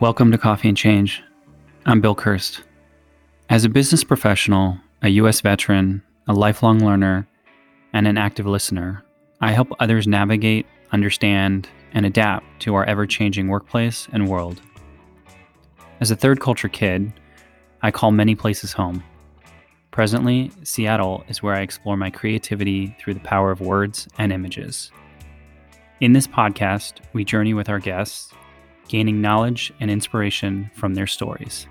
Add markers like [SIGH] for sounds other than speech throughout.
Welcome to Coffee and Change. I'm Bill Kirst. As a business professional, a U.S. veteran, a lifelong learner, and an active listener, I help others navigate, understand, and adapt to our ever changing workplace and world. As a third culture kid, I call many places home. Presently, Seattle is where I explore my creativity through the power of words and images. In this podcast, we journey with our guests, gaining knowledge and inspiration from their stories.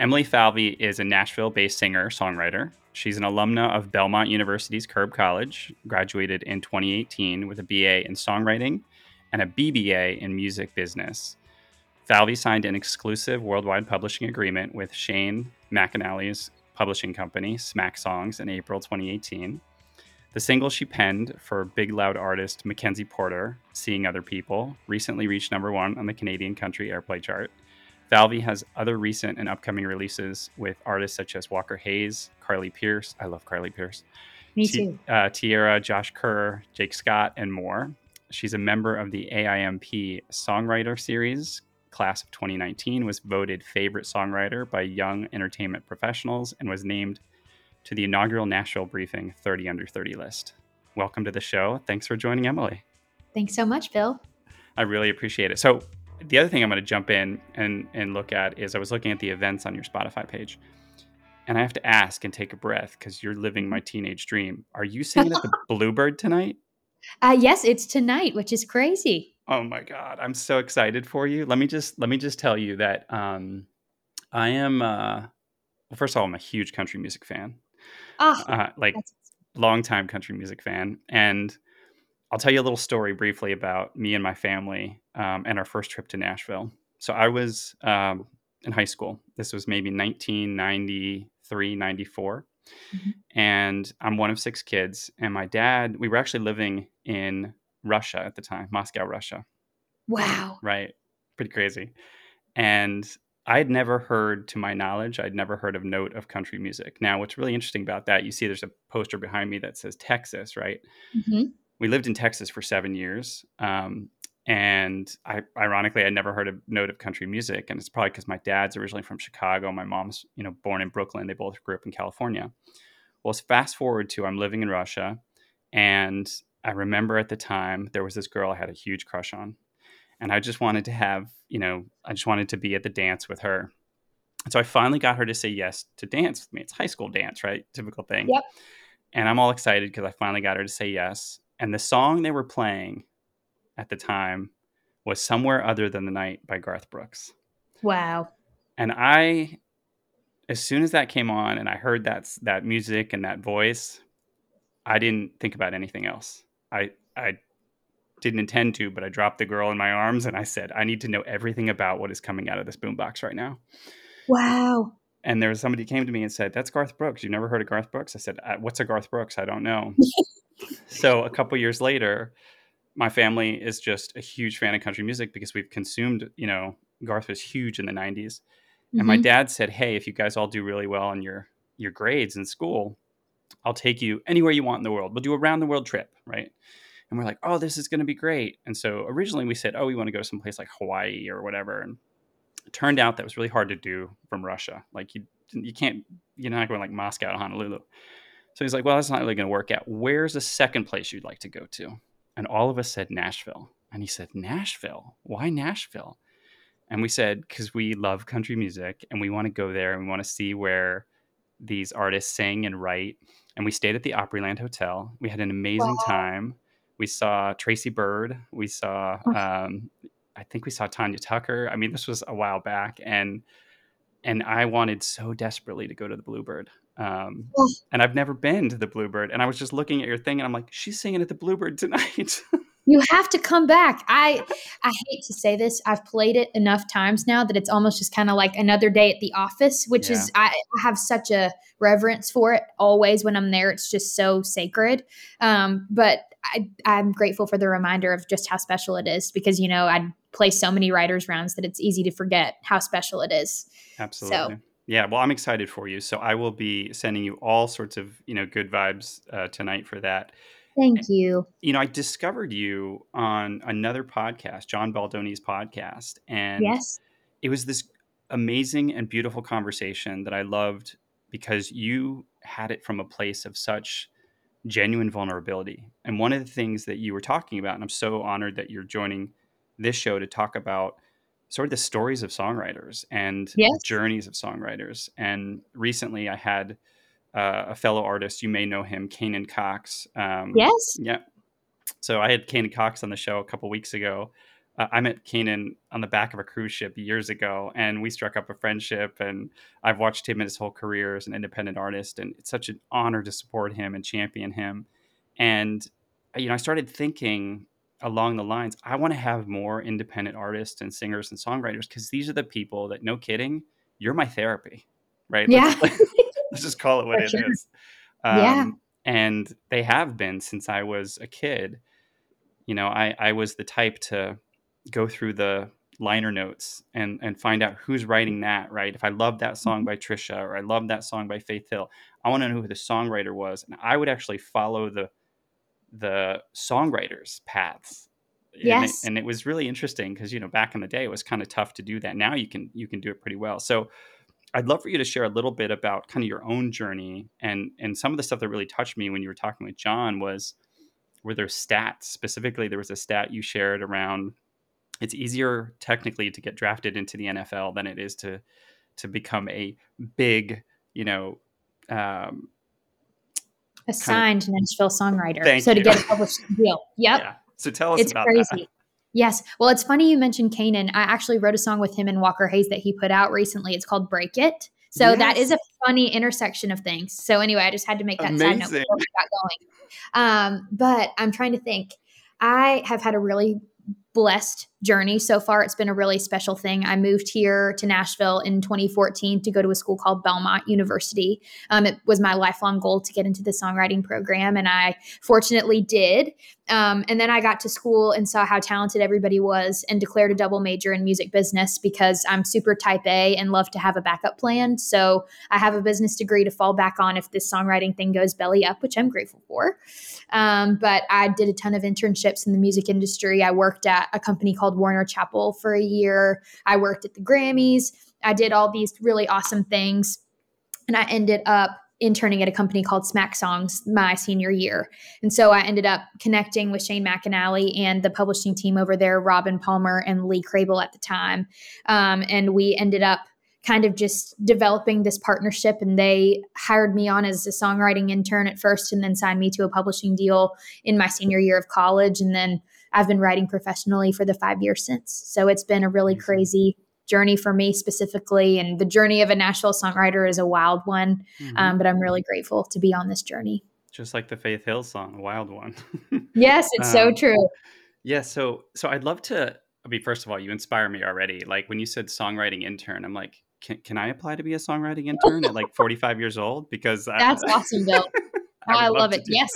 Emily Falvey is a Nashville based singer songwriter. She's an alumna of Belmont University's Curb College, graduated in 2018 with a BA in songwriting and a BBA in music business. Falvey signed an exclusive worldwide publishing agreement with Shane McAnally's publishing company, Smack Songs, in April 2018. The single she penned for big loud artist Mackenzie Porter, Seeing Other People, recently reached number one on the Canadian country airplay chart. Falvey has other recent and upcoming releases with artists such as Walker Hayes, Carly Pearce. I love Carly Pearce. Me too. T- uh, Tiera, Josh Kerr, Jake Scott, and more. She's a member of the AIMP Songwriter Series. Class of 2019 was voted favorite songwriter by Young Entertainment Professionals and was named to the inaugural Nashville Briefing 30 Under 30 list. Welcome to the show. Thanks for joining Emily. Thanks so much, Bill. I really appreciate it. So, the other thing I'm going to jump in and, and look at is I was looking at the events on your Spotify page. And I have to ask and take a breath because you're living my teenage dream. Are you singing at the [LAUGHS] Bluebird tonight? Uh, yes, it's tonight, which is crazy. Oh my god, I'm so excited for you. Let me just let me just tell you that um, I am. Uh, well, first of all, I'm a huge country music fan. Oh, Uh, like longtime country music fan, and I'll tell you a little story briefly about me and my family um, and our first trip to Nashville. So I was um, in high school. This was maybe 1993, 94. Mhm. And I'm one of six kids. And my dad, we were actually living in Russia at the time, Moscow, Russia. wow. Right. Pretty crazy. And I'd never heard, to my knowledge, I'd never heard of note of country music. Now, what's really interesting about that, you see there's a poster behind me that says Texas, right? hmm we lived in Texas for seven years. Um, and I, ironically, I'd never heard a note of country music. And it's probably because my dad's originally from Chicago. My mom's, you know, born in Brooklyn. They both grew up in California. Well, it's fast forward to I'm living in Russia. And I remember at the time there was this girl I had a huge crush on. And I just wanted to have, you know, I just wanted to be at the dance with her. And so I finally got her to say yes to dance with me. It's high school dance, right? Typical thing. Yep. And I'm all excited because I finally got her to say yes. And the song they were playing at the time was Somewhere Other Than the Night by Garth Brooks. Wow. And I, as soon as that came on and I heard that, that music and that voice, I didn't think about anything else. I, I didn't intend to, but I dropped the girl in my arms and I said, I need to know everything about what is coming out of this boombox right now. Wow. And there was somebody came to me and said, "That's Garth Brooks. You've never heard of Garth Brooks?" I said, "Uh, "What's a Garth Brooks? I don't know." [LAUGHS] so a couple years later, my family is just a huge fan of country music because we've consumed. You know, Garth was huge in the '90s, and my Mhm. dad said, "Hey, if you guys all do really well on your your grades in school, I'll take you anywhere you want in the world. We'll do a round the world trip, right?" And we're like, "Oh, this is going to be great." And so originally we said, "Oh, we want to go to some place like Hawaii or whatever." And it turned out that was really hard to do from Russia. Like you you can't you're not going like Moscow to Honolulu. So he's like, "Well, that's not really going to work out. Where's the second place you'd like to go to?" And all of us said Nashville. And he said, "Nashville? Why Nashville?" And we said, "Because we love country music and we want to go there and we want to see where these artists sing and write." And we stayed at the Opryland Hotel. We had an amazing Wow. time. We saw Tracy Byrd. We saw, um, I think we saw Tanya Tucker. I mean, this was a while back, and and I wanted so desperately to go to the Bluebird. Um, and I've never been to the Bluebird. And I was just looking at your thing, and I'm like, she's singing at the Bluebird tonight. [LAUGHS] You have to come back. I I hate to say this. I've played it enough times now that it's almost just kind of like another day at the office, which is I, have such a reverence for it always when I'm there. It's just so sacred. Um, but I, I'm grateful for the reminder of just how special it is because you know I play so many writers rounds that it's easy to forget how special it is. Absolutely. Yeah, well, I'm excited for you. So I will be sending you all sorts of you know good vibes uh, tonight for that. Thank you. You know, I discovered you on another podcast, John Baldoni's podcast, and yes, it was this amazing and beautiful conversation that I loved because you had it from a place of such genuine vulnerability. And one of the things that you were talking about, and I'm so honored that you're joining this show to talk about sort of the stories of songwriters and yes. journeys of songwriters. And recently I had uh, a fellow artist, you may know him, Kanan Cox. Um, yes. Yeah. So I had Kanan Cox on the show a couple weeks ago. Uh, I met Kanan on the back of a cruise ship years ago, and we struck up a friendship. And I've watched him in his whole career as an independent artist, and it's such an honor to support him and champion him. And you know, I started thinking along the lines i want to have more independent artists and singers and songwriters because these are the people that no kidding you're my therapy right yeah let's, [LAUGHS] [LAUGHS] let's just call it what For it sure. is. Um, yeah and they have been since i was a kid. You know i i was the type to go through the liner notes and and find out who's writing that right? If i love that song mm-hmm. by trisha or i love that song by faith hill i want to know who the songwriter was and i would actually follow the the songwriters paths. Yes and it, and it was really interesting because you know back in the day it was kind of tough to do that. Now you can you can do it pretty well. So i'd love for you to share a little bit about kind of your own journey and and some of the stuff that really touched me when you were talking with john was were there stats specifically there was a stat you shared around it's easier technically to get drafted into the nfl than it is to to become a big you know um, a signed kind of, Nashville songwriter. So you. to get a published deal. Yep. Yeah. So tell us it's about crazy. that. Yes. Well, it's funny you mentioned Kanan. I actually wrote a song with him and Walker Hayes that he put out recently. It's called Break It. So yes. that is a funny intersection of things. So anyway, I just had to make that Amazing. side note before we got going. Um, but I'm trying to think. I have had a really blessed journey so far. It's been a really special thing. I moved here to Nashville in 2014 to go to a school called Belmont University. Um, it was my lifelong goal to get into the songwriting program, and I fortunately did. Um, and then I got to school and saw how talented everybody was and declared a double major in music business because I'm super type A and love to have a backup plan. So I have a business degree to fall back on if this songwriting thing goes belly up, which I'm grateful for. Um, but I did a ton of internships in the music industry. I worked at a company called Warner Chappell for a year. I worked at the Grammys. I did all these really awesome things. And I ended up interning at a company called Smack Songs my senior year. And so I ended up connecting with Shane McAnally and the publishing team over there, Robin Palmer and Lee Krabel at the time. Um, and we ended up kind of just developing this partnership and they hired me on as a songwriting intern at first and then signed me to a publishing deal in my senior year of college and then I've been writing professionally for the 5 years since. So it's been a really crazy journey for me specifically and the journey of a Nashville songwriter is a wild one mm-hmm. um, but I'm really grateful to be on this journey. Just like the Faith Hill song, a wild one. [LAUGHS] yes, it's um, so true. Yeah, so so I'd love to I mean, first of all, you inspire me already. Like when you said songwriting intern, I'm like, can, can I apply to be a songwriting intern at like 45 years old? Because that's [LAUGHS] I, awesome, Bill. I, I love, it. Yes,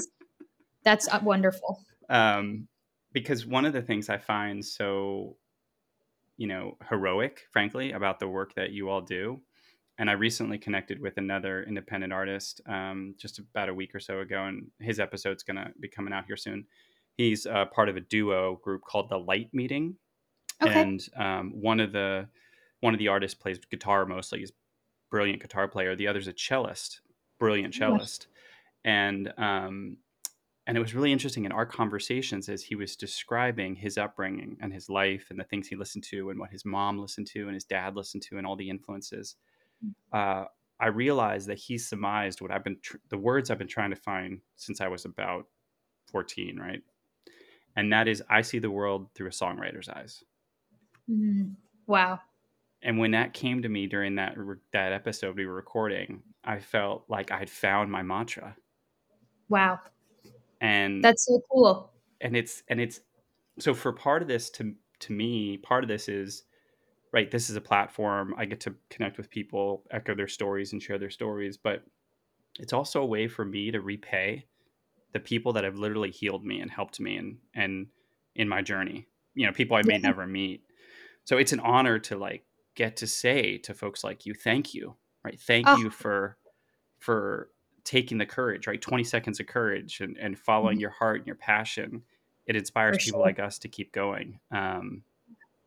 that's uh, wonderful. Um, because one of the things I find so, you know, heroic, frankly, about the work that you all do, and I recently connected with another independent artist um, just about a week or so ago, and his episode's going to be coming out here soon. He's uh, part of a duo group called the Light Meeting, okay. and um, one of the one of the artists plays guitar mostly. He's brilliant guitar player. The other's a cellist, brilliant cellist. And um, and it was really interesting in our conversations as he was describing his upbringing and his life and the things he listened to and what his mom listened to and his dad listened to and all the influences. Mm. Uh, I realized that he surmised what I've been tr- the words I've been trying to find since I was about 14, right? And that is I see the world through a songwriter's eyes. Mm-hmm. Wow and when that came to me during that that episode we were recording i felt like i'd found my mantra wow and that's so cool and it's and it's so for part of this to to me part of this is right this is a platform i get to connect with people echo their stories and share their stories but it's also a way for me to repay the people that have literally healed me and helped me and and in my journey you know people i may yeah. never meet so it's an honor to like get to say to folks like you, thank you right? Thank oh. you for for taking the courage, right? 20 seconds of courage and, and following mm-hmm. your heart and your passion. It inspires people like us to keep going. Um,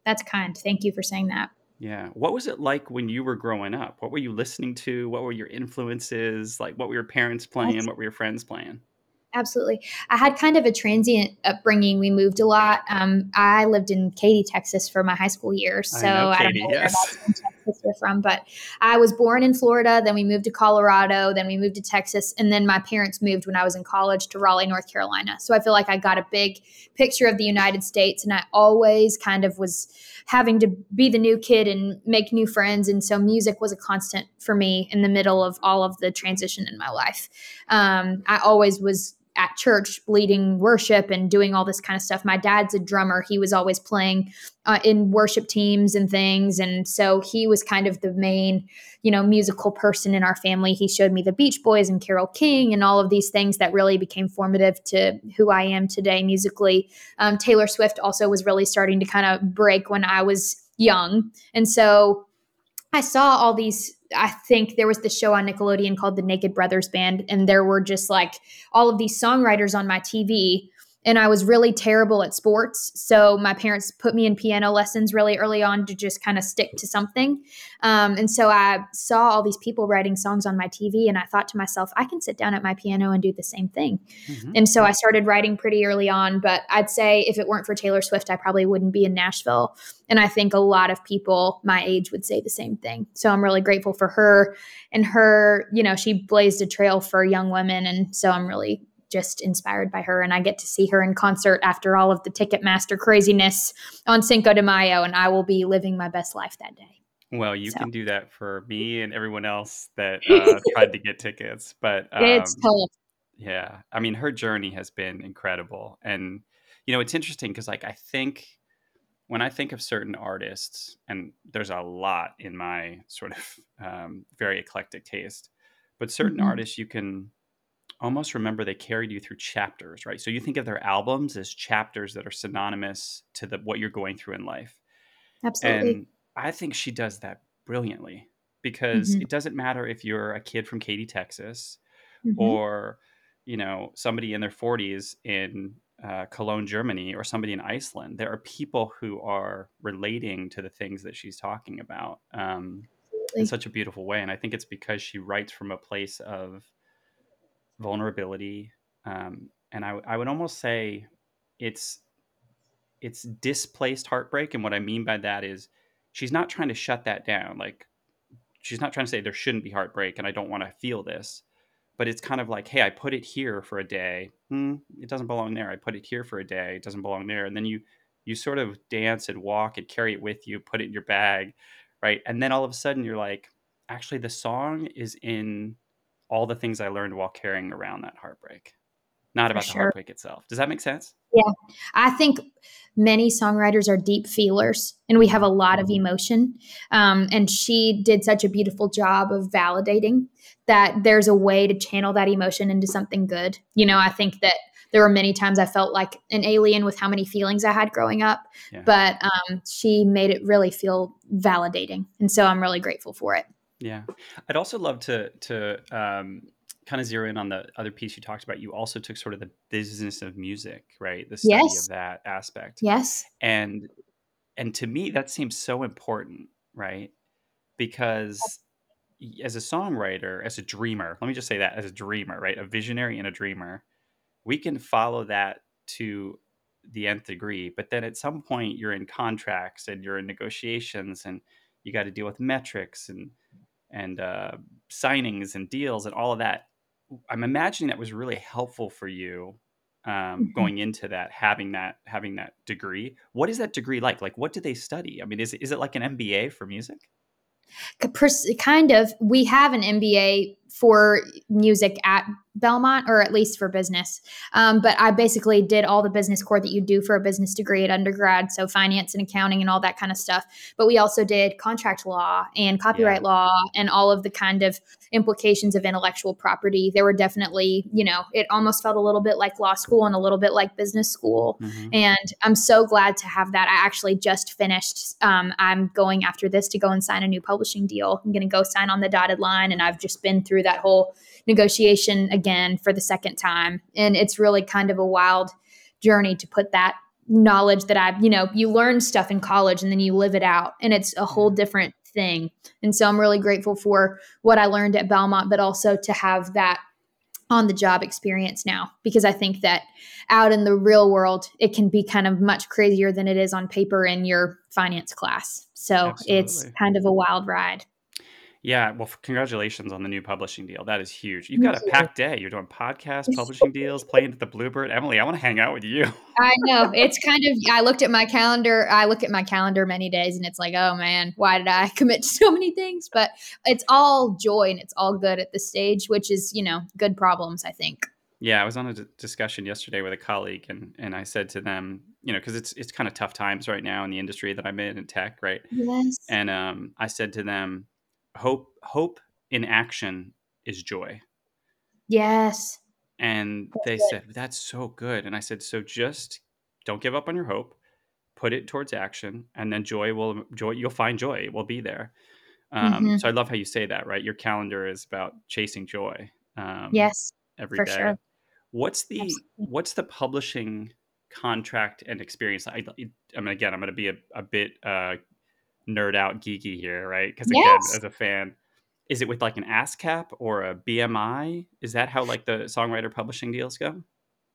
That's kind. Thank you for saying that. Yeah. What was it like when you were growing up? What were you listening to? What were your influences? Like, what were your parents playing? That's, what were your friends playing? absolutely. I had kind of a transient upbringing. We moved a lot. Um, I lived in Katy, Texas for my high school years. So I, Katy, I don't know yes. You're from, but I was born in Florida. Then we moved to Colorado. Then we moved to Texas. And then my parents moved when I was in college to Raleigh, North Carolina. So I feel like I got a big picture of the United States. And I always kind of was having to be the new kid and make new friends. And so music was a constant for me in the middle of all of the transition in my life. Um, I always was at church leading worship and doing all this kind of stuff. My dad's a drummer. He was always playing uh, in worship teams and things. And so he was kind of the main, you know, musical person in our family. He showed me the Beach Boys and Carole King and all of these things that really became formative to who I am today musically. Um, Taylor Swift also was really starting to kind of break when I was young. And so I saw all these I think there was the show on Nickelodeon called the Naked Brothers Band, and there were just like all of these songwriters on my TV and I was really terrible at sports. So my parents put me in piano lessons really early on to just kind of stick to something. Um, and so I saw all these people writing songs on my TV, and I thought to myself, I can sit down at my piano and do the same thing. Mm-hmm. And so I started writing pretty early on. But I'd say if it weren't for Taylor Swift, I probably wouldn't be in Nashville. And I think a lot of people my age would say the same thing. So I'm really grateful for her and her, you know, she blazed a trail for young women. And so I'm really just inspired by her. And I get to see her in concert after all of the Ticketmaster craziness on Cinco de Mayo, and I will be living my best life that day. Well, you so. can do that for me and everyone else that uh, [LAUGHS] tried to get tickets. But um, it's tough. Yeah. I mean, her journey has been incredible. And, you know, it's interesting because, like, I think when I think of certain artists, and there's a lot in my sort of um, very eclectic taste, but certain mm-hmm. artists you can almost remember they carried you through chapters, right? So you think of their albums as chapters that are synonymous to the what you're going through in life. Absolutely. And I think she does that brilliantly because mm-hmm. it doesn't matter if you're a kid from Katy, Texas, mm-hmm. or you know somebody in their 40s in uh, Cologne, Germany, or somebody in Iceland. There are people who are relating to the things that she's talking about um, in such a beautiful way, and I think it's because she writes from a place of vulnerability, um, and I, I would almost say it's it's displaced heartbreak. And what I mean by that is she's not trying to shut that down. Like she's not trying to say there shouldn't be heartbreak and I don't want to feel this. But it's kind of like, hey, I put it here for a day. Hmm, it doesn't belong there. I put it here for a day. It doesn't belong there. And then you you sort of dance and walk and carry it with you, put it in your bag, right? And then all of a sudden you're like, actually the song is in all the things I learned while carrying around that heartbreak, not about sure. the heartbreak itself. Does that make sense? Yeah. I think many songwriters are deep feelers and we have a lot of mm-hmm. emotion. Um, and she did such a beautiful job of validating that there's a way to channel that emotion into something good. You know, I think that there were many times I felt like an alien with how many feelings I had growing up, yeah. but um, she made it really feel validating. And so I'm really grateful for it. Yeah, I'd also love to to um, kind of zero in on the other piece you talked about. You also took sort of the business of music, right? The study yes. of that aspect. Yes. And and to me, that seems so important, right? Because as a songwriter, as a dreamer, let me just say that as a dreamer, right? A visionary and a dreamer, we can follow that to the nth degree. But then at some point, you're in contracts and you're in negotiations, and you got to deal with metrics and and uh, signings and deals and all of that. I'm imagining that was really helpful for you um, mm-hmm. going into that, having that having that degree. What is that degree like? Like, what do they study? I mean, is is it like an MBA for music? Kind of. We have an MBA for music at Belmont, or at least for business. Um, but I basically did all the business core that you do for a business degree at undergrad, so finance and accounting and all that kind of stuff. But we also did contract law and copyright yeah. law and all of the kind of implications of intellectual property. There were definitely, you know, it almost felt a little bit like law school and a little bit like business school. Mm-hmm. And I'm so glad to have that. I actually just finished. Um, I'm going after this to go and sign a new publishing deal. I'm going to go sign on the dotted line, and I've just been through that whole negotiation again for the second time. And it's really kind of a wild journey to put that knowledge that I've, you know, you learn stuff in college and then you live it out, and it's a whole different thing. And so I'm really grateful for what I learned at Belmont, but also to have that on the job experience now because I think that out in the real world, it can be kind of much crazier than it is on paper in your finance class. So Absolutely. it's kind of a wild ride. Yeah, well, congratulations on the new publishing deal. That is huge. You've got a packed day. You're doing podcasts, publishing deals, playing at the Bluebird. Emily, I want to hang out with you. [LAUGHS] I know. It's kind of I looked at my calendar. I look at my calendar many days and it's like, "Oh man, why did I [LAUGHS] commit to so many things?" But it's all joy and it's all good at this stage, which is, you know, good problems, I think. Yeah, I was on a d- discussion yesterday with a colleague and and I said to them, you know, cuz it's it's kind of tough times right now in the industry that I'm in in tech, right? Yes. And um I said to them, hope hope in action is joy. Yes. And that's they said, That's so good. And I said, So just don't give up on your hope, put it towards action, and then joy will joy you'll find joy. It will be there. Um, mm-hmm. so I love how you say that, right? Your calendar is about chasing joy. Um, yes. Every day. Sure. What's the Absolutely. what's the publishing contract and experience? I, I mean, again, I'm going to be a, a bit uh, nerd out geeky here, right? Because again, yes. as a fan, is it with like an ASCAP or a BMI? Is that how like the songwriter publishing deals go?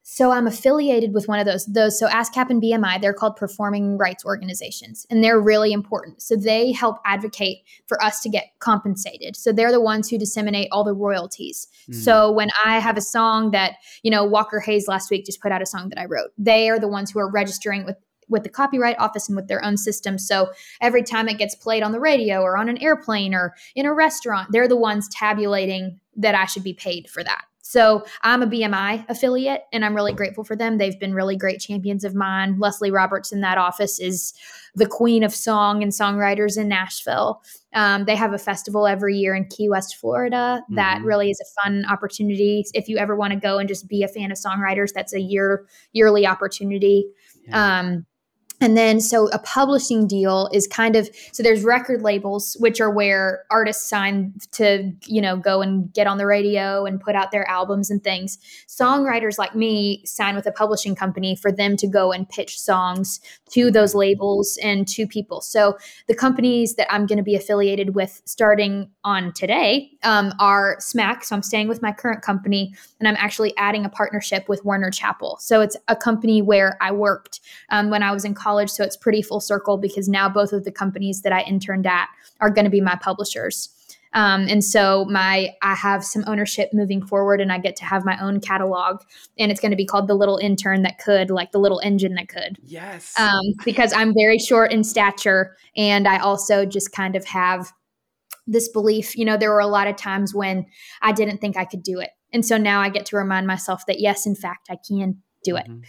So I'm affiliated with one of those. Those so ASCAP and BMI, they're called performing rights organizations, and they're really important. So they help advocate for us to get compensated. So they're the ones who disseminate all the royalties. Mm. So when I have a song that you know Walker Hayes last week just put out a song that I wrote, they are the ones who are registering with with the copyright office and with their own system. So every time it gets played on the radio or on an airplane or in a restaurant, they're the ones tabulating that I should be paid for that. So I'm a BMI affiliate and I'm really grateful for them. They've been really great champions of mine. Leslie Roberts in that office is the queen of song and songwriters in Nashville. Um, they have a festival every year in Key West, Florida. Mm-hmm. That really is a fun opportunity. If you ever want to go and just be a fan of songwriters, that's a year yearly opportunity. Yeah. Um, and then, so a publishing deal is kind of so there's record labels, which are where artists sign to, you know, go and get on the radio and put out their albums and things. Songwriters like me sign with a publishing company for them to go and pitch songs to those labels and to people. So the companies that I'm going to be affiliated with starting on today um, are Smack. So I'm staying with my current company and I'm actually adding a partnership with Warner Chappell. So it's a company where I worked um, when I was in college college. So it's pretty full circle because now both of the companies that I interned at are going to be my publishers. Um, and so my I have some ownership moving forward, and I get to have my own catalog, and it's going to be called the Little Intern That Could, like the little engine that could. Yes. Um, because I'm very short in stature, and I also just kind of have this belief. You know, there were a lot of times when I didn't think I could do it, and so now I get to remind myself that yes, in fact, I can do it. Mm-hmm.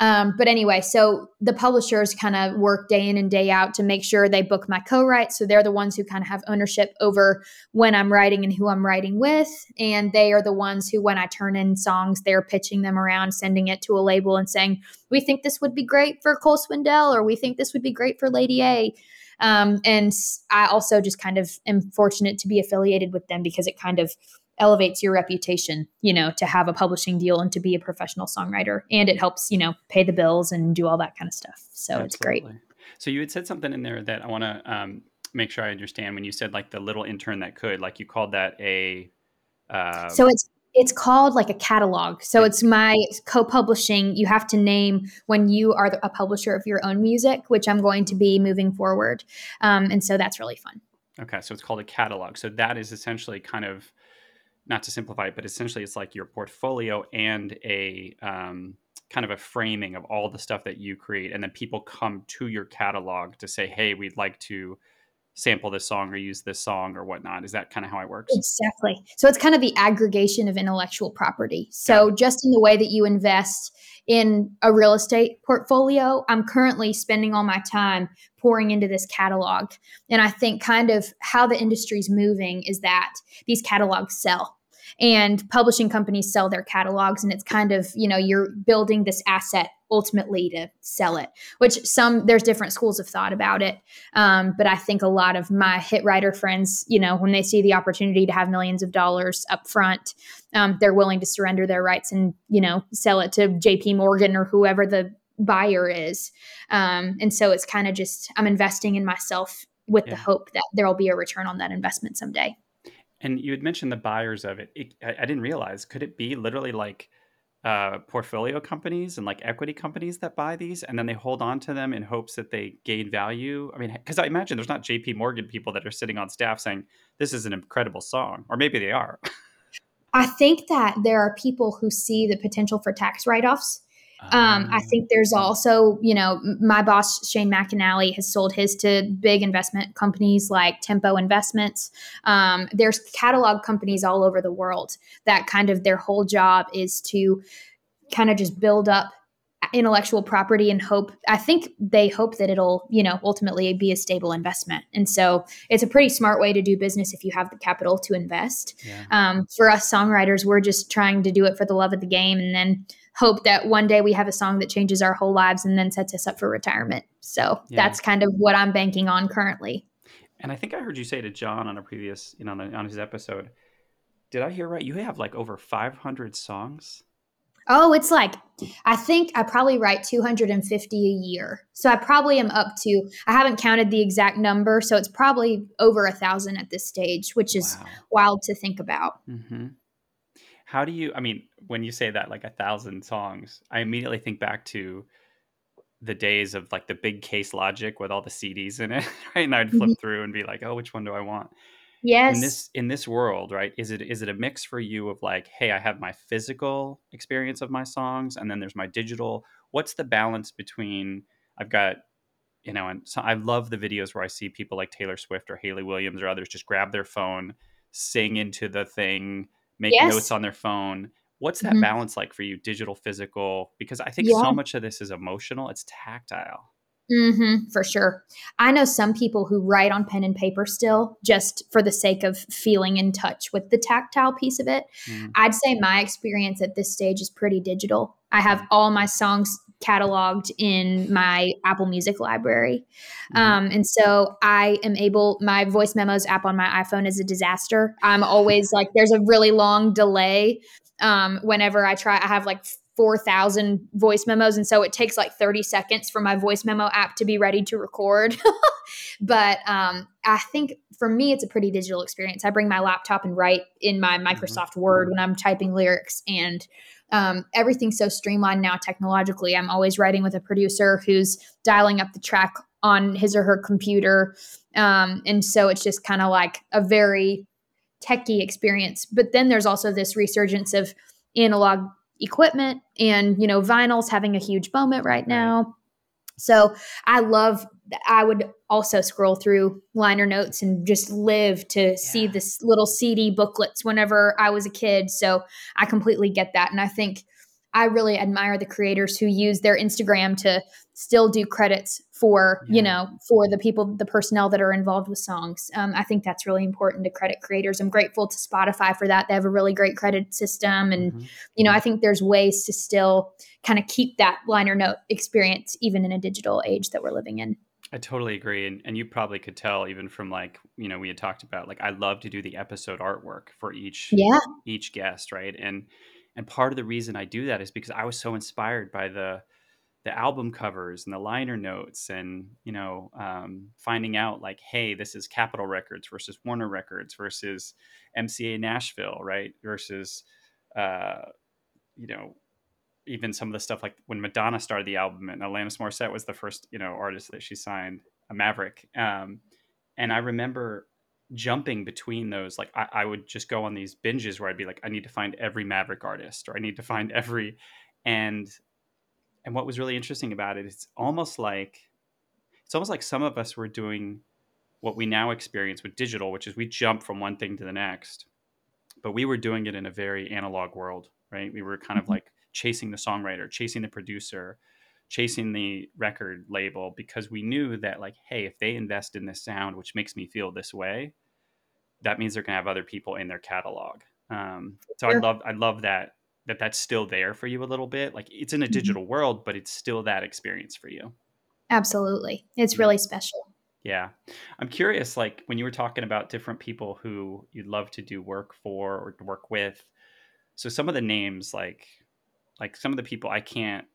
Um, but anyway, so the publishers kind of work day in and day out to make sure they book my co-write. So they're the ones who kind of have ownership over when I'm writing and who I'm writing with. And they are the ones who, when I turn in songs, they're pitching them around, sending it to a label and saying, we think this would be great for Cole Swindell, or we think this would be great for Lady A. Um, and I also just kind of am fortunate to be affiliated with them because it kind of elevates your reputation, you know, to have a publishing deal and to be a professional songwriter. And it helps, you know, pay the bills and do all that kind of stuff. So Absolutely. it's great. So you had said something in there that I want to um, make sure I understand when you said like the little intern that could, like you called that a. Uh, so it's it's called like a catalog. So it's my co-publishing. You have to name when you are a publisher of your own music, which I'm going to be moving forward. Um, and so that's really fun. Okay, so it's called a catalog. So that is essentially kind of not to simplify it, but essentially it's like your portfolio and a um, kind of a framing of all the stuff that you create. And then people come to your catalog to say, hey, we'd like to sample this song or use this song or whatnot. Is that kind of how it works? Exactly. So it's kind of the aggregation of intellectual property. So just in the way that you invest in a real estate portfolio, I'm currently spending all my time pouring into this catalog. And I think kind of how the industry's moving is that these catalogs sell and publishing companies sell their catalogs and it's kind of you know you're building this asset ultimately to sell it which some there's different schools of thought about it. Um, but i think a lot of my hit writer friends you know when they see the opportunity to have millions of dollars up front um, they're willing to surrender their rights and you know sell it to jp morgan or whoever the buyer is. Um, and so it's kind of just i'm investing in myself with yeah. the hope that there will be a return on that investment someday and you had mentioned the buyers of it. it I, I, didn't realize. Could it be literally like uh, portfolio companies and like equity companies that buy these, and then they hold on to them in hopes that they gain value? I mean, because I imagine there's not J.P. Morgan people that are sitting on staff saying this is an incredible song, or maybe they are. I think that there are people who see the potential for tax write offs um, I think there's also, you know, my boss Shane McAnally has sold his to big investment companies like Tempo Investments. Um, there's catalog companies all over the world that kind of their whole job is to kind of just build up intellectual property and hope i think they hope that it'll you know ultimately be a stable investment and so it's a pretty smart way to do business if you have the capital to invest yeah. um, for us songwriters we're just trying to do it for the love of the game and then hope that one day we have a song that changes our whole lives and then sets us up for retirement. So yeah. that's kind of what I'm banking on currently. And I think I heard you say to John on a previous, you know, on, on his episode, did I hear right? You have like over 500 songs. Oh, it's like I think I probably write 250 a year. So I probably am up to I haven't counted the exact number, so it's probably over a thousand at this stage, which is wow. wild to think about. Mm-hmm. How do you? I mean, when you say that, like a thousand songs, I immediately think back to the days of like the big case logic with all the CDs in it, [LAUGHS] right? And I'd flip mm-hmm. through and be like, oh, which one do I want? Yes. In this in this world, right? Is it is it a mix for you of like, hey, I have my physical experience of my songs, and then there's my digital. What's the balance between? I've got you know, and so I love the videos where I see people like Taylor Swift or Hayley Williams or others just grab their phone, sing into the thing, make yes. notes on their phone. What's that mm-hmm. balance like for you, digital, physical? Because I think yeah. so much of this is emotional, it's tactile. Mm-hmm, for sure. I know some people who write on pen and paper still just for the sake of feeling in touch with the tactile piece of it. Mm. I'd say my experience at this stage is pretty digital. I have mm. all my songs cataloged in my Apple Music library. Mm-hmm. Um, and so I am able, my voice memos app on my iPhone is a disaster. I'm always like, there's a really long delay um, whenever I try. I have like 4,000 voice memos. And so it takes like 30 seconds for my voice memo app to be ready to record. [LAUGHS] but um, I think for me, it's a pretty digital experience. I bring my laptop and write in my mm-hmm. Microsoft mm-hmm. Word when I'm typing lyrics. And um, everything's so streamlined now technologically. I'm always writing with a producer who's dialing up the track on his or her computer. Um, and so it's just kind of like a very techie experience. But then there's also this resurgence of analog equipment and, you know, vinyl's having a huge moment right now. So I love I would also scroll through liner notes and just live to yeah. see this little CD booklets whenever I was a kid. So I completely get that. And I think I really admire the creators who use their Instagram to still do credits for, yeah. you know, for the people, the personnel that are involved with songs. Um, I think that's really important to credit creators. I'm grateful to Spotify for that. They have a really great credit system. And, mm-hmm. you know, I think there's ways to still kind of keep that liner note experience even in a digital age that we're living in. I totally agree. And, and you probably could tell even from like, you know, we had talked about like I love to do the episode artwork for each yeah. each guest, right? And and part of the reason I do that is because I was so inspired by the the album covers and the liner notes and you know um, finding out like hey this is capitol records versus warner records versus mca nashville right versus uh, you know even some of the stuff like when Madonna started the album and Alanis Morissette was the first, you know, artist that she signed, a Maverick. Um, and I remember jumping between those. Like I, I, would just go on these binges where I'd be like, I need to find every Maverick artist or I need to find every and and what was really interesting about it, it's almost like it's almost like some of us were doing what we now experience with digital, which is we jump from one thing to the next. But we were doing it in a very analog world, right? We were kind of mm-hmm. like chasing the songwriter, chasing the producer, chasing the record label because we knew that like, hey, if they invest in this sound, which makes me feel this way, that means they're gonna have other people in their catalog. Um, so sure. I love I love that that that's still there for you a little bit. Like it's in a mm-hmm. digital mm-hmm. world, but it's still that experience for you. Absolutely, it's really special. Yeah. I'm curious, like when you were talking about different people who you'd love to do work for or work with. So some of the names, like like some of the people I can't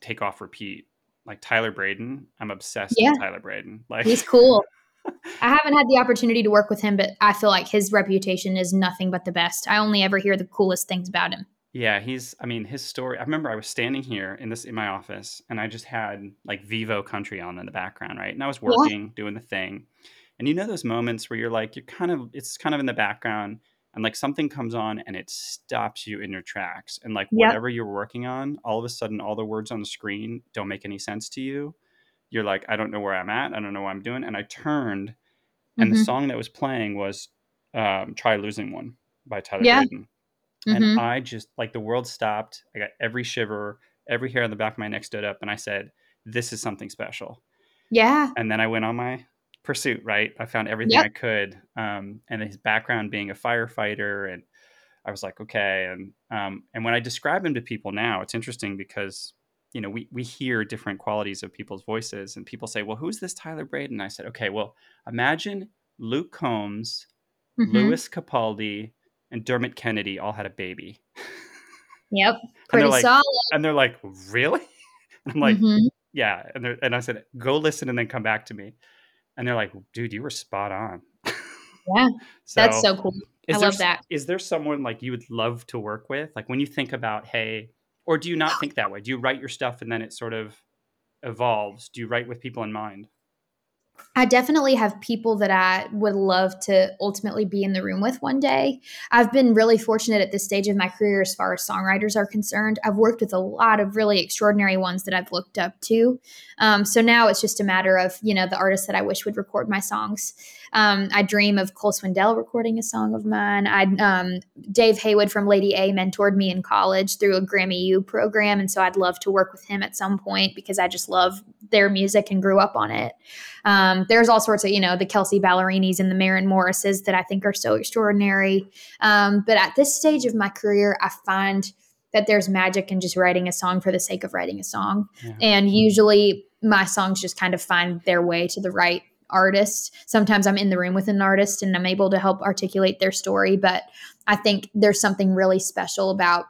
take off repeat, like Tyler Braden. I'm obsessed yeah. with Tyler Braden. [LAUGHS] Like he's cool. [LAUGHS] I haven't had the opportunity to work with him, but I feel like his reputation is nothing but the best. I only ever hear the coolest things about him. Yeah, he's I mean, his story I remember I was standing here in this in my office and I just had like Vevo country on in the background, right? And I was working, yeah. doing the thing. And you know those moments where you're like you're kind of it's kind of in the background and like something comes on and it stops you in your tracks and like yep. whatever you're working on, all of a sudden all the words on the screen don't make any sense to you. You're like, I don't know where I'm at, I don't know what I'm doing. And I turned and mm-hmm. the song that was playing was um, Try Losing One by Tyler yeah. Mm-hmm. And I just like the world stopped. I got every shiver, every hair on the back of my neck stood up, and I said, "This is something special." Yeah. And then I went on my pursuit. Right, I found everything yep. I could, um, and his background being a firefighter, and I was like, okay. And um, and when I describe him to people now, it's interesting because you know we we hear different qualities of people's voices, and people say, "Well, who's this Tyler Braden?" And I said, "Okay, well, imagine Luke Combs, mm-hmm. Lewis Capaldi." and Dermot Kennedy all had a baby. [LAUGHS] Yep, pretty like, solid. And they're like, "Really?" [LAUGHS] And I'm like, mm-hmm. "Yeah." And and I said, "Go listen and then come back to me." And they're like, "Dude, you were spot on." Yeah, [LAUGHS] so, that's so cool. I there, love that. Is there someone like you would love to work with? Like when you think about, hey, or do you not think that way? Do you write your stuff and then it sort of evolves? Do you write with people in mind? I definitely have people that I would love to ultimately be in the room with one day. I've been really fortunate at this stage of my career as far as songwriters are concerned. I've worked with a lot of really extraordinary ones that I've looked up to. Um, so now it's just a matter of, you know, the artists that I wish would record my songs. Um, I dream of Cole Swindell recording a song of mine. I um, Dave Haywood from Lady A mentored me in college through a Grammy U program, and so I'd love to work with him at some point because I just love their music and grew up on it. Um, there's all sorts of you know the Kelsey Ballerinis and the Maren Morrises that I think are so extraordinary. Um, but at this stage of my career, I find that there's magic in just writing a song for the sake of writing a song, yeah. and usually my songs just kind of find their way to the right artist. Sometimes I'm in the room with an artist and I'm able to help articulate their story, but I think there's something really special about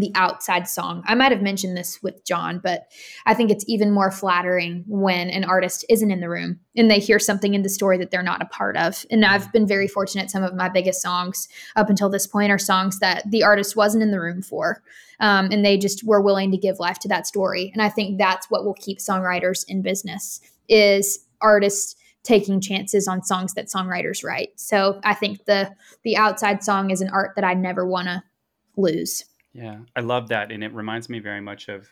the outside song. I might have mentioned this with John, but I think it's even more flattering when an artist isn't in the room and they hear something in the story that they're not a part of. And I've been very fortunate. Some of my biggest songs up until this point are songs that the artist wasn't in the room for. Um, and they just were willing to give life to that story. And I think that's what will keep songwriters in business is artists taking chances on songs that songwriters write. So I think the the outside song is an art that I never want to lose. Yeah, I love that, and it reminds me very much of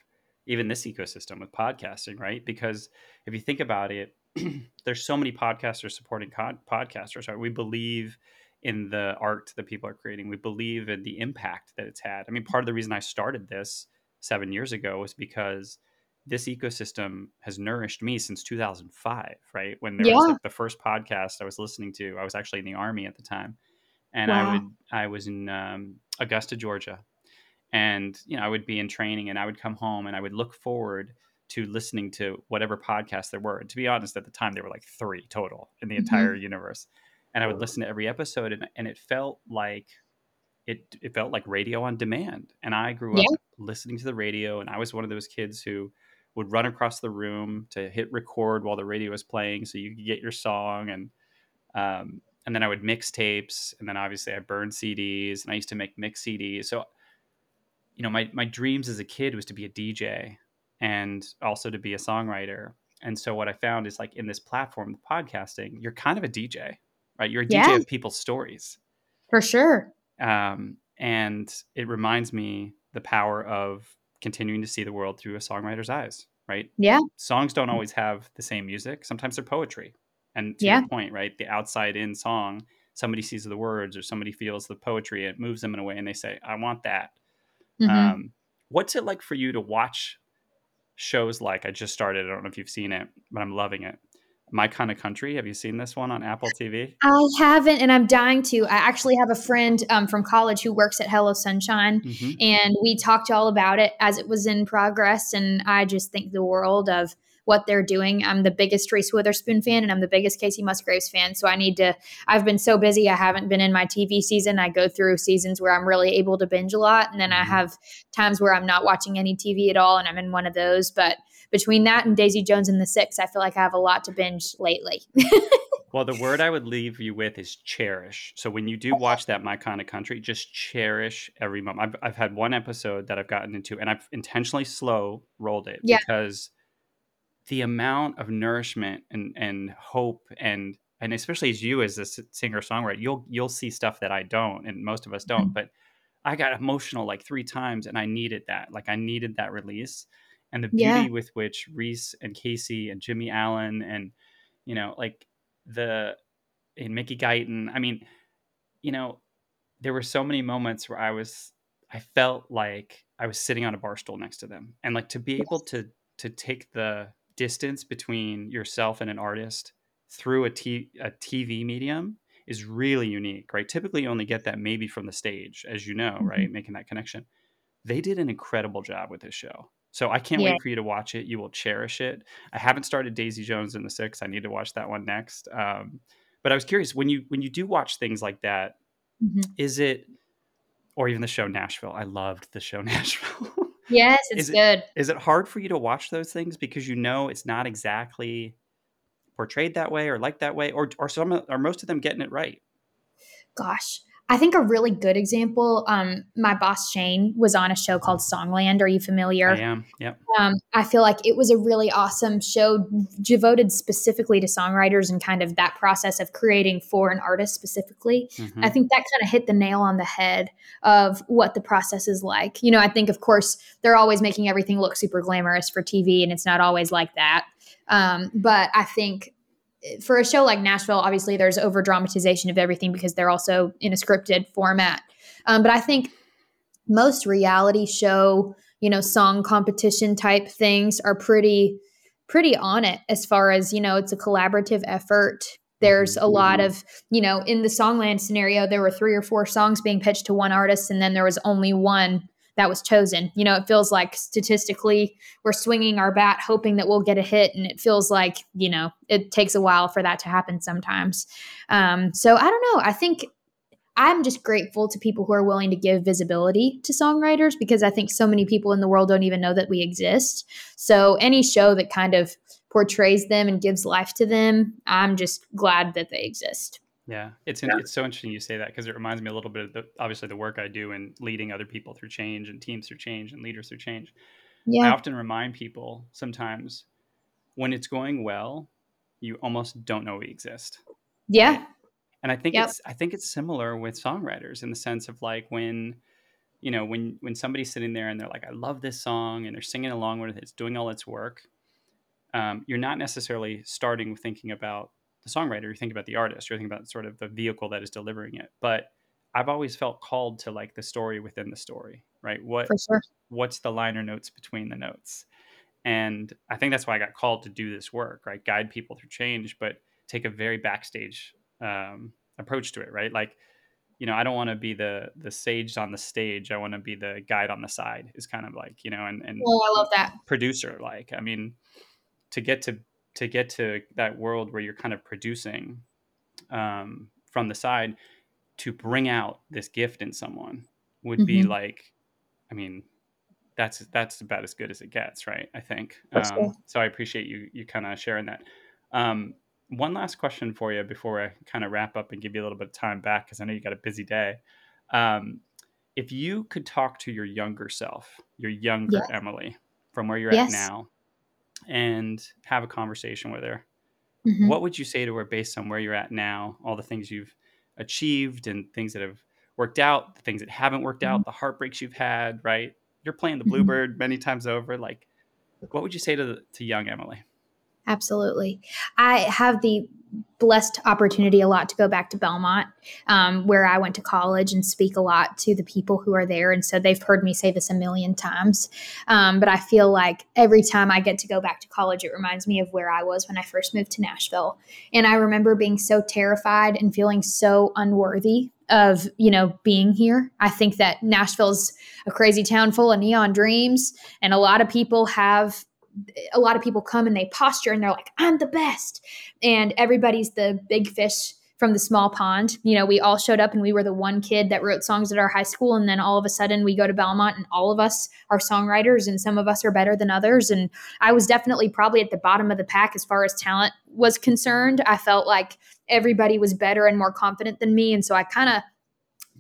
even this ecosystem with podcasting, right? Because if you think about it, [CLEARS THROAT] there's so many podcasters supporting podcasters. Right? We believe in the art that people are creating. We believe in the impact that it's had. I mean, part of the reason I started this seven years ago was because this ecosystem has nourished me since 2005 right when there yeah. was like the first podcast i was listening to i was actually in the army at the time and wow. i would i was in um, augusta georgia and you know i would be in training and i would come home and i would look forward to listening to whatever podcasts there were and to be honest at the time there were like three total in the mm-hmm. entire universe and i would listen to every episode and, and it felt like it, it felt like radio on demand and i grew yeah. up listening to the radio and i was one of those kids who would run across the room to hit record while the radio was playing so you could get your song and um, and then I would mix tapes and then obviously I burned CDs and I used to make mix CDs. So you know my my dreams as a kid was to be a DJ and also to be a songwriter. And so what I found is like in this platform podcasting, you're kind of a DJ, right? You're a yeah. DJ of people's stories. For sure. Um, and it reminds me the power of continuing to see the world through a songwriter's eyes, right? Yeah. Songs don't always have the same music. Sometimes they're poetry. And to Yeah. your point, right? The outside in song, somebody sees the words or somebody feels the poetry, it moves them in a way and they say, I want that. Mhm. Um, what's it like for you to watch shows like I just started? I don't know if you've seen it, but I'm loving it. My Kind of Country. Have you seen this one on Apple TV? I haven't, and I'm dying to. I actually have a friend um, from college who works at Hello Sunshine, hmm and we talked all about it as it was in progress. And I just think the world of what they're doing. I'm the biggest Reese Witherspoon fan, and I'm the biggest Kacey Musgraves fan. So I need to. I've been so busy. I haven't been in my TV season. I go through seasons where I'm really able to binge a lot, and then I Mhm. have times where I'm not watching any TV at all, and I'm in one of those. But between that and Daisy Jones and the Six, I feel like I have a lot to binge lately. [LAUGHS] Well, the word I would leave you with is cherish. So when you do watch that My Kind of Country, just cherish every moment. I've, I've had one episode that I've gotten into, and I've intentionally slow rolled it Yeah. because the amount of nourishment and and hope and and especially as you as a singer songwriter, you'll you'll see stuff that I don't, and most of us don't. Mhm. But I got emotional like three times, and I needed that. Like I needed that release, and the beauty Yeah. with which Reese and Kacey and Jimmy Allen and you know like the and Mickey Guyton. I mean, you know, there were so many moments where I was I felt like I was sitting on a bar stool next to them. And like to be able to to take the distance between yourself and an artist through a, t- a TV medium is really unique, right? Typically you only get that maybe from the stage, as you know, right? Mm-hmm. Making that connection. They did an incredible job with this show. So I can't Yeah. wait for you to watch it. You will cherish it. I haven't started Daisy Jones and the Six. I need to watch that one next. Um, but I was curious when you when you do watch things like that, Mhm. is it or even the show Nashville? I loved the show [LAUGHS] Nashville. Yes, it's Is good. is it hard for you to watch those things because you know it's not exactly portrayed that way or like that way, or or some are most of them getting it right? Gosh, I think a really good example. Um, my boss Shane was on a show called Songland. Are you familiar? I am. Yep. Um, I feel like it was a really awesome show devoted specifically to songwriters and kind of that process of creating for an artist specifically. Mhm. I think that kind of hit the nail on the head of what the process is like. You know, I think, of course, they're always making everything look super glamorous for TV, and it's not always like that. Um, but I think for a show like Nashville, obviously there's over dramatization of everything because they're also in a scripted format. Um, but I think most reality show, you know, song competition type things are pretty pretty on it as far as, you know, it's a collaborative effort. There's a lot of, you know, in the Songland scenario, there were three or four songs being pitched to one artist, and then there was only one that was chosen. You know, it feels like statistically we're swinging our bat hoping that we'll get a hit, and it feels like, you know, it takes a while for that to happen sometimes. Um, so I don't know. I think I'm just grateful to people who are willing to give visibility to songwriters because I think so many people in the world don't even know that we exist. So any show that kind of portrays them and gives life to them, I'm just glad that they exist. Yeah, it's in, it's so interesting you say that because it reminds me a little bit of the obviously the work I do in leading other people through change and teams through change and leaders through change. Yeah. I often remind people sometimes when it's going well, you almost don't know we exist. Yeah. And I think Yep. it's I think it's similar with songwriters in the sense of like when you know when when somebody's sitting there and they're like I love this song and they're singing along with it, it's doing all its work. Um, you're not necessarily starting with thinking about the songwriter. You're thinking about the artist. You're thinking about sort of the vehicle that is delivering it. But I've always felt called to like the story within the story, right? What sure. what's the liner notes between the notes and i think that's why i got called to do this work right guide people through change but take a very backstage um, approach to it right like you know i don't want to be the the sage on the stage i want to be the guide on the side is kind of like you know and and Well, I love that. producer like i mean to get to to get to that world where you're kind of producing um, from the side to bring out this gift in someone would be Mhm. like i mean that's that's about as good as it gets right i think um, so i appreciate you you kind of sharing that um, one last question for you before i kind of wrap up and give you a little bit of time back because i know you got a busy day um, if you could talk to your younger self your younger Yes. emily from where you're Yes. at now and have a conversation with her Mhm. what would you say to her based on where you're at now all the things you've achieved and things that have worked out the things that haven't worked out the heartbreaks you've had right you're playing the Mhm. bluebird many times over like what would you say to the, to young emily Absolutely. I have the blessed opportunity a lot to go back to Belmont, um, where I went to college and speak a lot to the people who are there. And so they've heard me say this a million times. Um, but I feel like every time I get to go back to college, it reminds me of where I was when I first moved to Nashville. And I remember being so terrified and feeling so unworthy of you know being here i think that nashville's a crazy town full of neon dreams and a lot of people have a lot of people come and they posture and they're like, I'm the best. And everybody's the big fish from the small pond. You know, we all showed up and we were the one kid that wrote songs at our high school. And then all of a sudden we go to Belmont and all of us are songwriters and some of us are better than others. And I was definitely probably at the bottom of the pack as far as talent was concerned. I felt like everybody was better and more confident than me. And so I kind of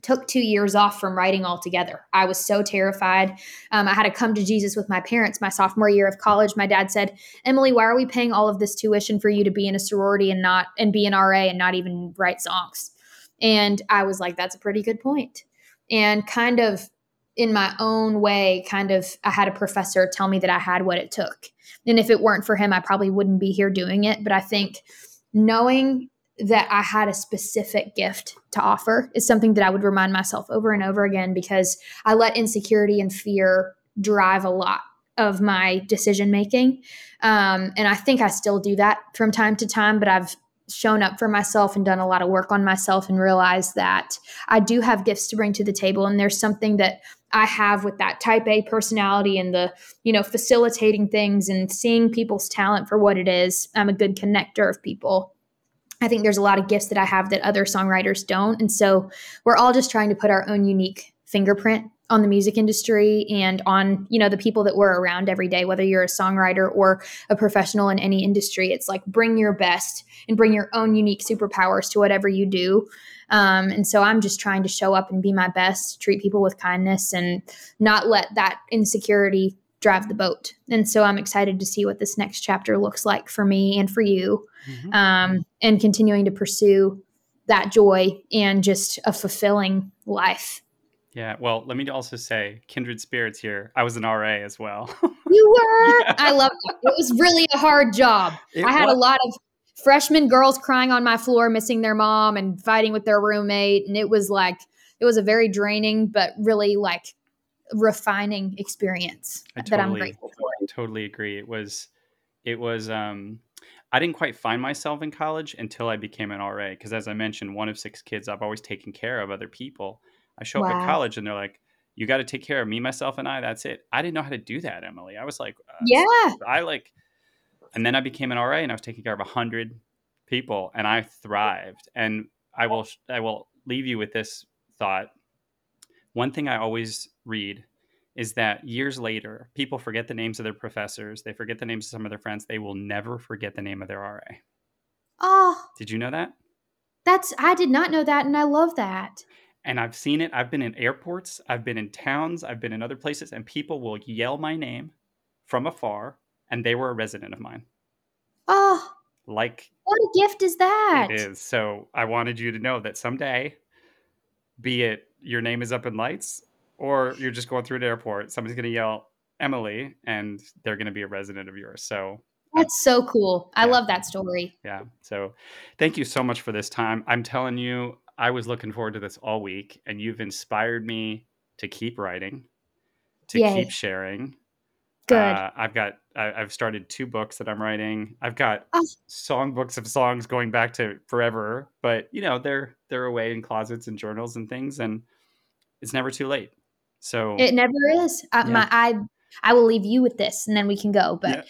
took two years off from writing altogether. I was so terrified. Um, I had to come to Jesus with my parents my sophomore year of college. My dad said, "Emily, why are we paying all of this tuition for you to be in a sorority and not and be an RA and not even write songs?" And I was like, "That's a pretty good point." And kind of in my own way, kind of, I had a professor tell me that I had what it took. And if it weren't for him, I probably wouldn't be here doing it. But I think knowing that I had a specific gift to offer is something that I would remind myself over and over again because I let insecurity and fear drive a lot of my decision making. Um, and I think I still do that from time to time, but I've shown up for myself and done a lot of work on myself and realized that I do have gifts to bring to the table. And there's something that I have with that type A personality and the, you know, facilitating things and seeing people's talent for what it is. I'm a good connector of people. I think there's a lot of gifts that I have that other songwriters don't. And so we're all just trying to put our own unique fingerprint on the music industry and on, you know, the people that we're around every day, whether you're a songwriter or a professional in any industry. It's like bring your best and bring your own unique superpowers to whatever you do. Um, and so I'm just trying to show up and be my best, treat people with kindness, and not let that insecurity drive the boat. And so I'm excited to see what this next chapter looks like for me and for you mm-hmm. um, and continuing to pursue that joy and just a fulfilling life. Yeah. Well, let me also say, kindred spirits here. I was an RA as well. [LAUGHS] you were? Yeah. I love it. It was really a hard job. It I had was. a lot of freshman girls crying on my floor, missing their mom and fighting with their roommate. And it was like, it was a very draining, but really like refining experience I that totally, I'm grateful for. I totally agree. It was, it was, um, I didn't quite find myself in college until I became an RA. Because as I mentioned, one of six kids, I've always taken care of other people. I show wow. up at college and they're like, you got to take care of me, myself, and I. That's it. I didn't know how to do that, Emily. I was like, uh, yeah. I like, and then I became an RA and I was taking care of a hundred people and I thrived. And I will, I will leave you with this thought. One thing I always read is that years later, people forget the names of their professors, they forget the names of some of their friends, they will never forget the name of their RA. Oh. Ah. Did you know that? That's I did not know that and I love that. And I've seen it. I've been in airports, I've been in towns, I've been in other places and people will yell my name from afar and they were a resident of mine. Oh. Like What a gift is that? It is. So I wanted you to know that someday be it your name is up in lights or you're just going through an airport, somebody's going to yell Emily, and they're going to be a resident of yours. So that's so cool. I yeah. love that story. Yeah. So thank you so much for this time. I'm telling you, I was looking forward to this all week, and you've inspired me to keep writing, to Yay. keep sharing. Good. Uh, I've got. I, have started two books that I'm writing. I've got oh. song books of songs going back to forever, but you know they're they're away in closets and journals and things, and it's never too late. So it never is. Uh, yeah. My I I will leave you with this, and then we can go. But yeah.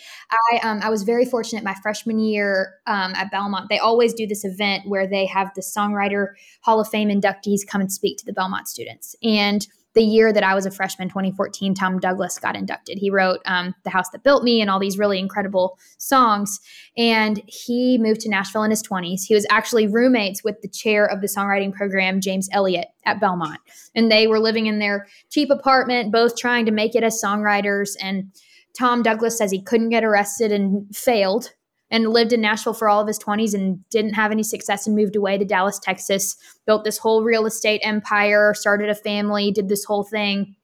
I um, I was very fortunate my freshman year um, at Belmont. They always do this event where they have the Songwriter Hall of Fame inductees come and speak to the Belmont students, and the year that I was a freshman, 2014, Tom Douglas got inducted. He wrote um, The House That Built Me and all these really incredible songs. And he moved to Nashville in his 20s. He was actually roommates with the chair of the songwriting program, James Elliott, at Belmont. And they were living in their cheap apartment, both trying to make it as songwriters. And Tom Douglas says he couldn't get arrested and failed and lived in Nashville for all of his 20s and didn't have any success and moved away to Dallas, Texas, built this whole real estate empire, started a family, did this whole thing,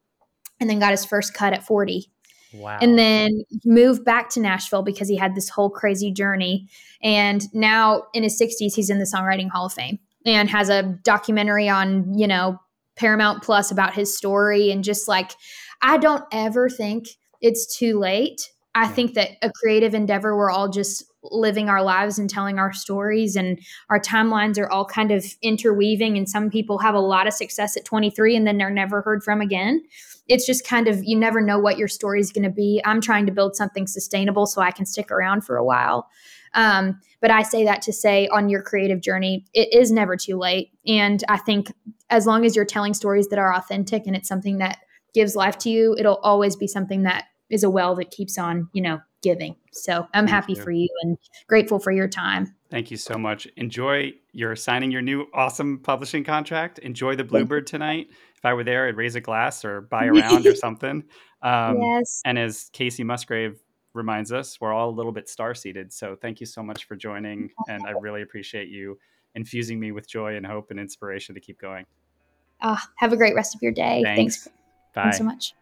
and then got his first cut at 40. Wow. And then moved back to Nashville because he had this whole crazy journey. And now in his 60s, he's in the Songwriting Hall of Fame and has a documentary on, you know, Paramount Plus about his story. And just like, I don't ever think it's too late. I think that a creative endeavor, we're all just living our lives and telling our stories, and our timelines are all kind of interweaving. And some people have a lot of success at 23 and then they're never heard from again. It's just kind of, you never know what your story is going to be. I'm trying to build something sustainable so I can stick around for a while. Um, but I say that to say on your creative journey, it is never too late. And I think as long as you're telling stories that are authentic and it's something that gives life to you, it'll always be something that is a well that keeps on, you know, giving. So I'm Thank happy you. for you and grateful for your time. Thank you so much. Enjoy your signing your new awesome publishing contract. Enjoy the Bluebird tonight. If I were there, I'd raise a glass or buy [LAUGHS] a round or something. Um, yes. And as Kacey Musgrave reminds us, we're all a little bit star seeded. So thank you so much for joining. And I really appreciate you infusing me with joy and hope and inspiration to keep going. Uh, have a great rest of your day. Thanks. Thanks, Thanks so much.